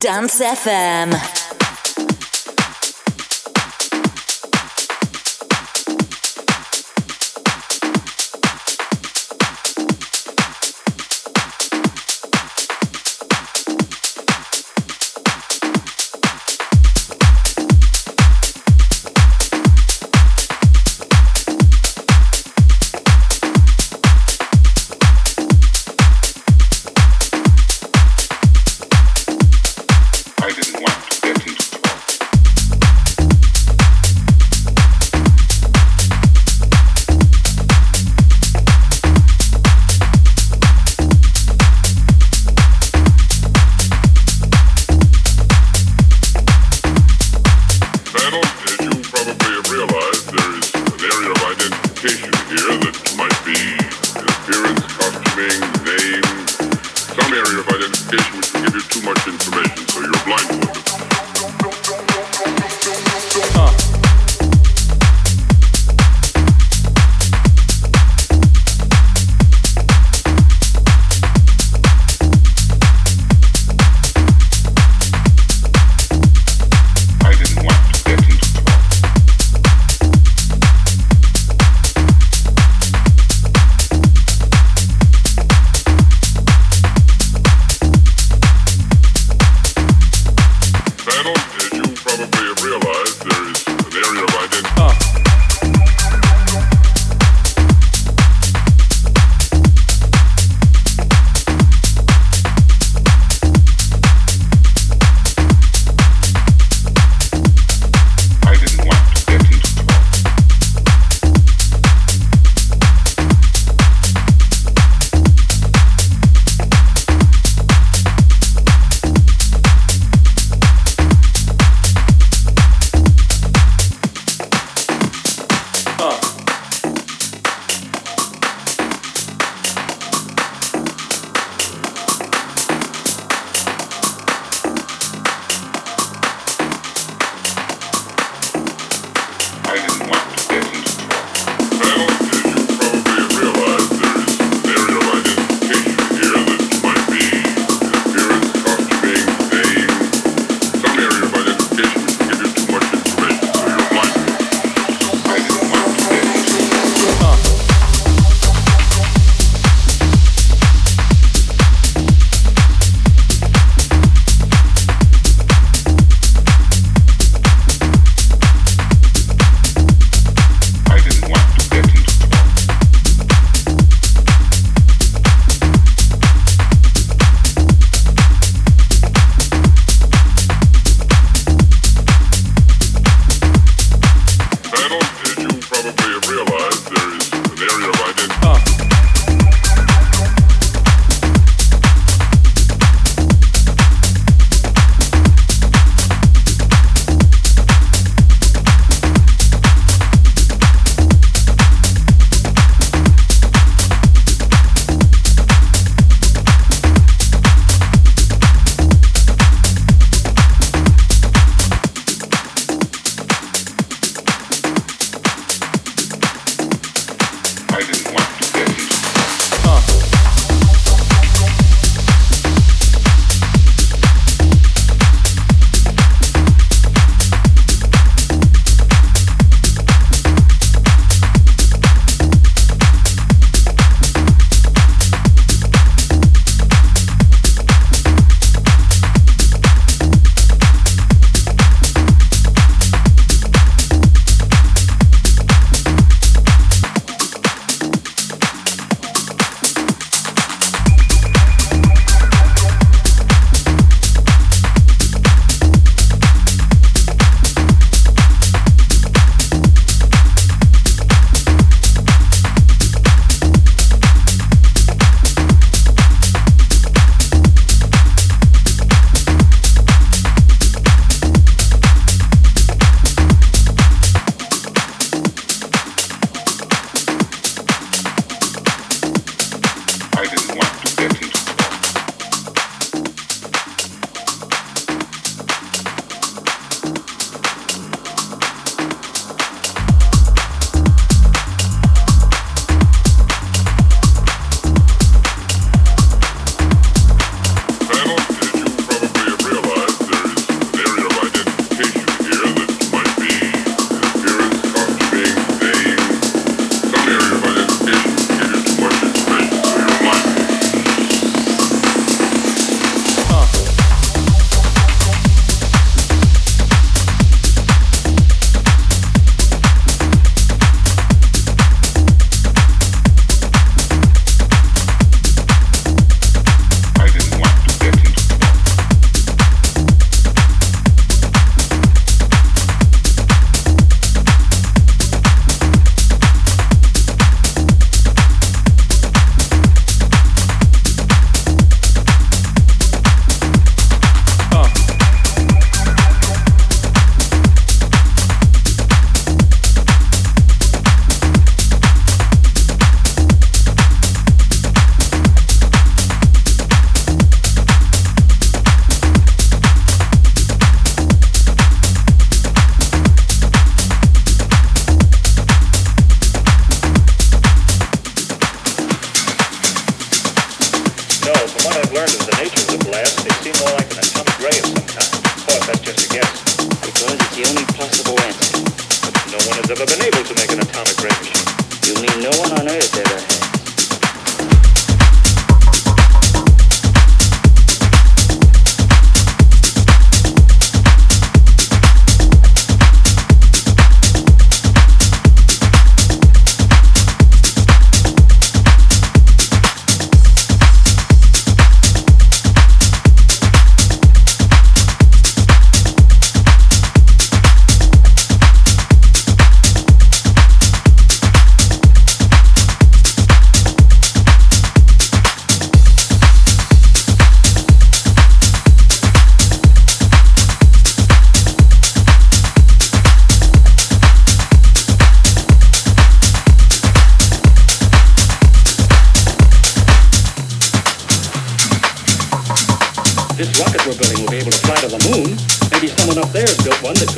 Dance FM.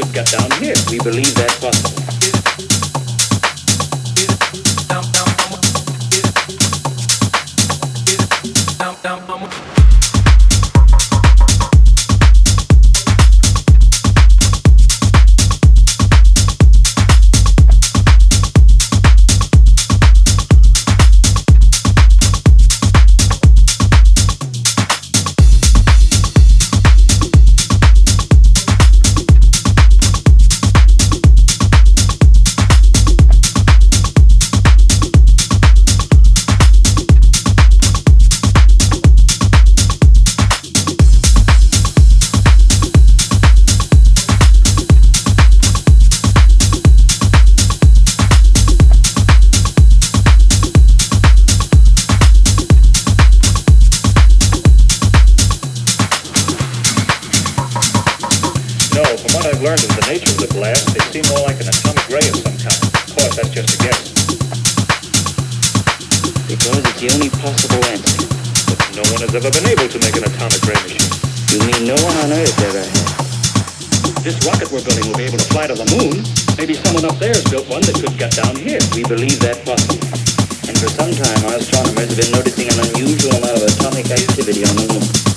could get down here. We believe that's possible. activity on the.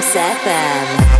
Trance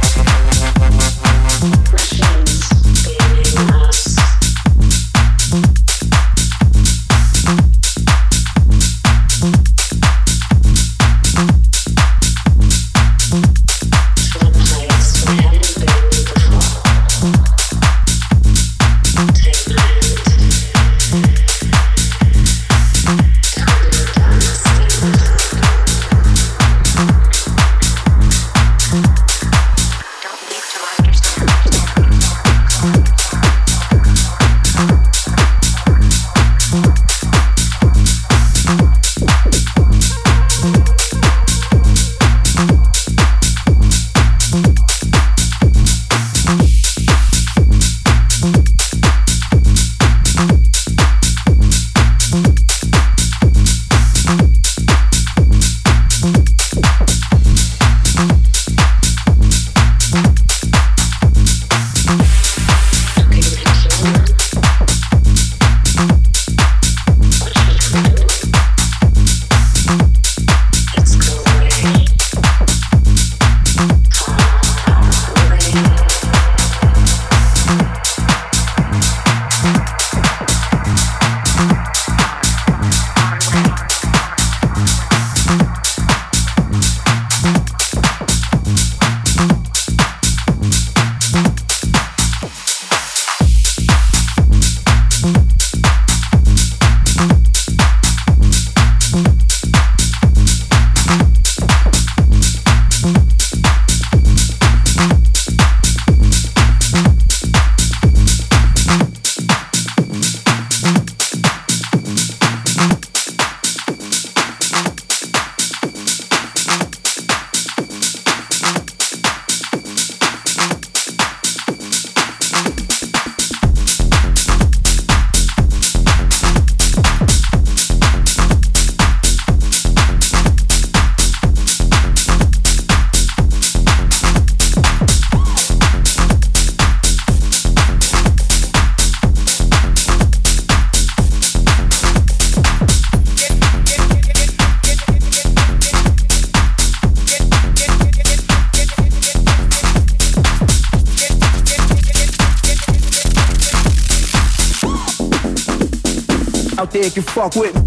fuck with me.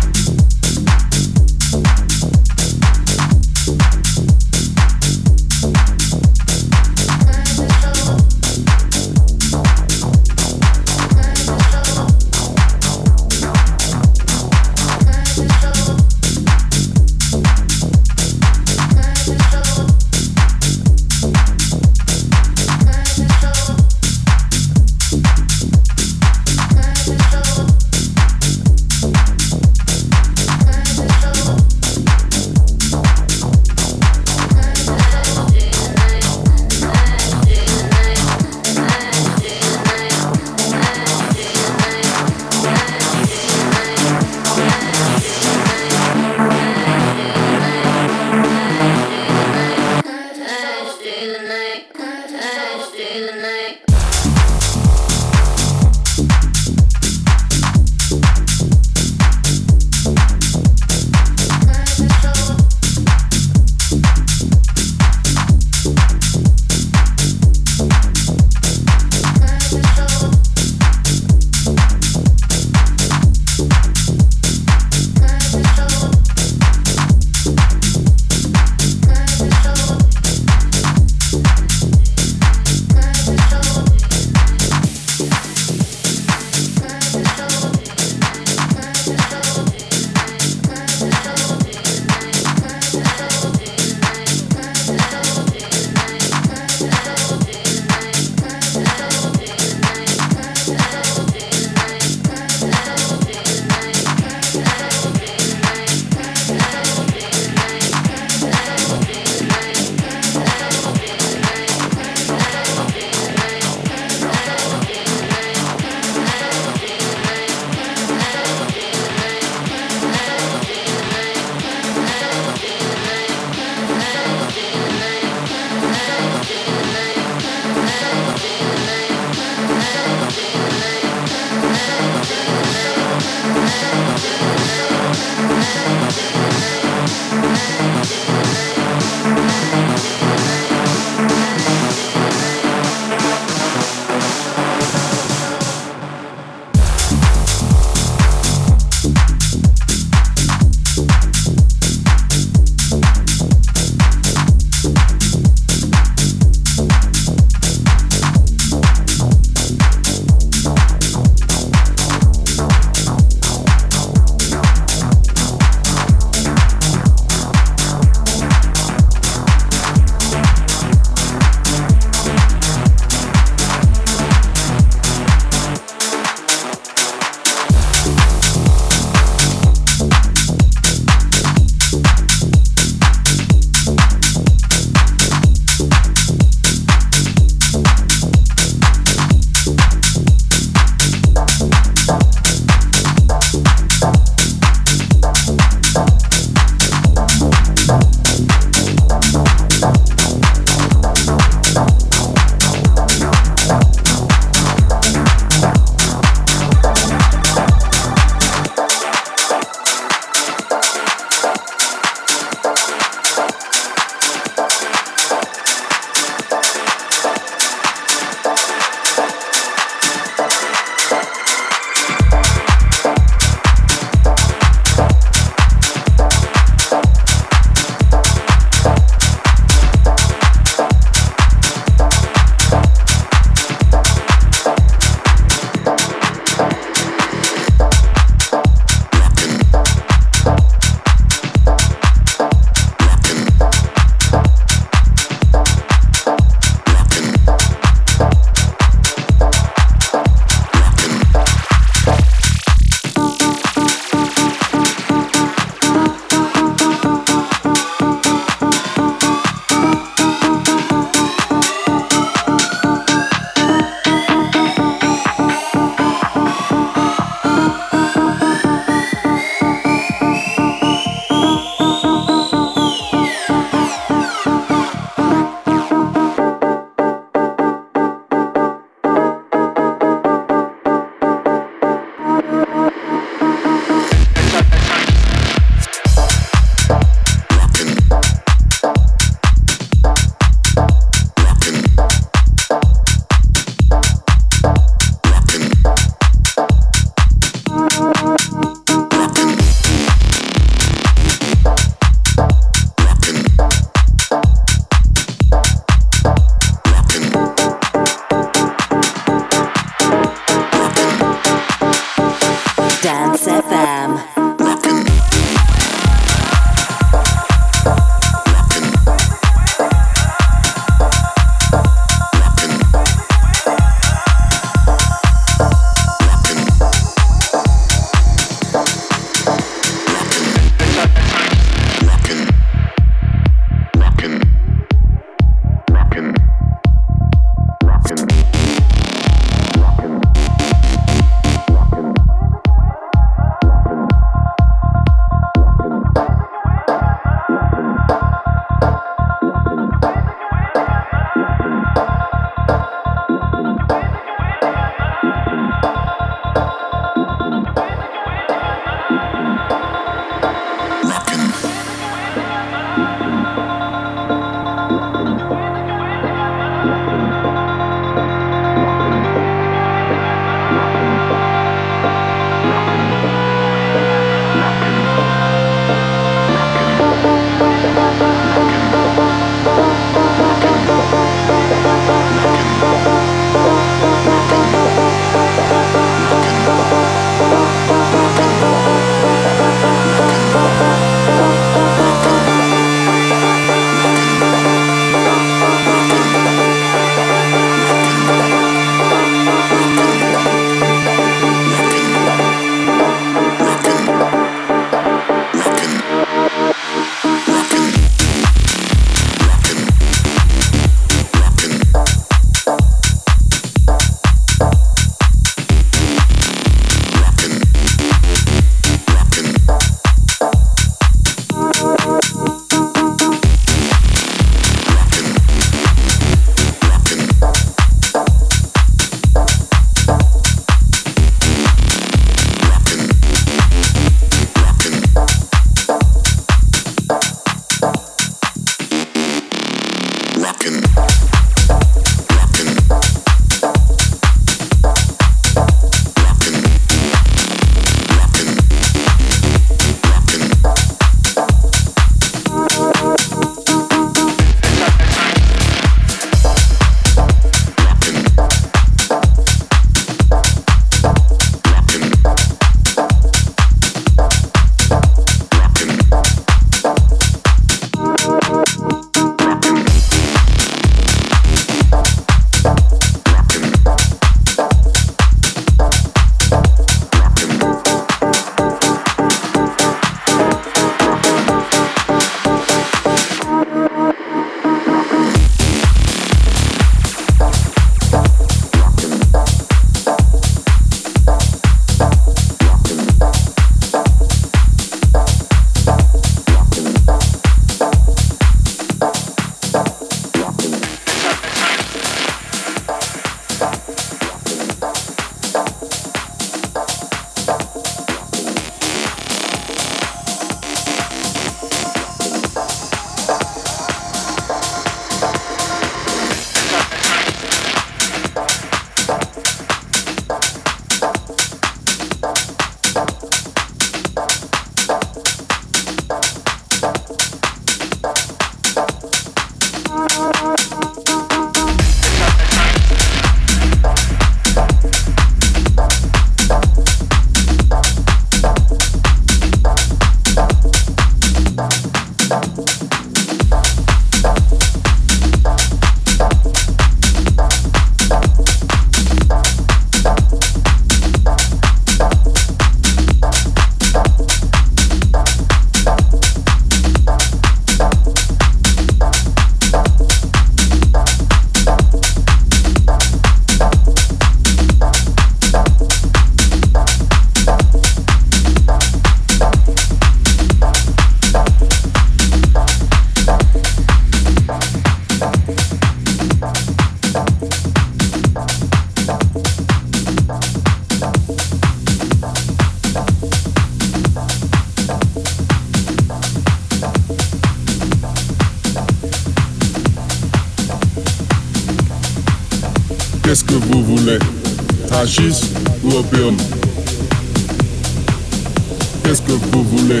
Qu'est-ce que vous voulez?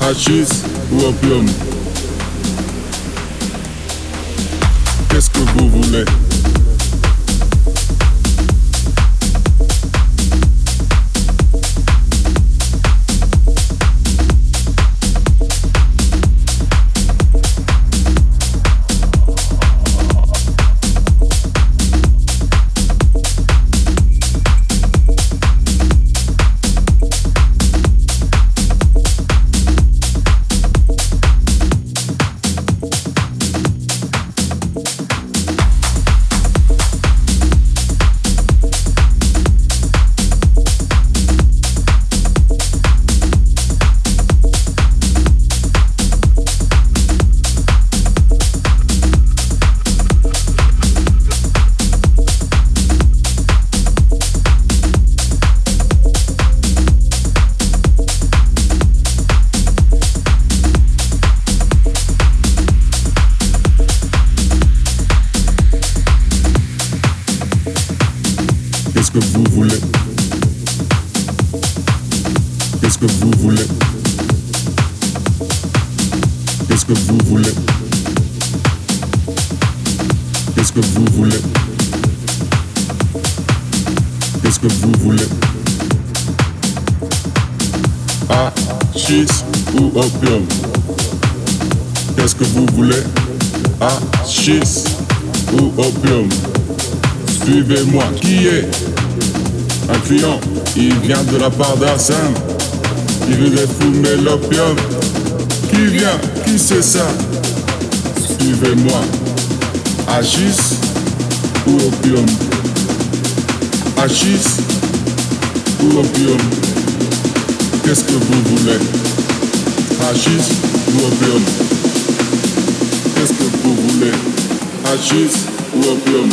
Hachis ou opium? Qu'est-ce que vous voulez? Il vient de la part d'Arsène. Il veut fumer l'opium. Qui vient? Qui c'est ça? Suivez-moi. Achis ou opium? Achis ou opium? Qu'est-ce que vous voulez? Achis ou opium? Qu'est-ce que vous voulez? Achis ou opium?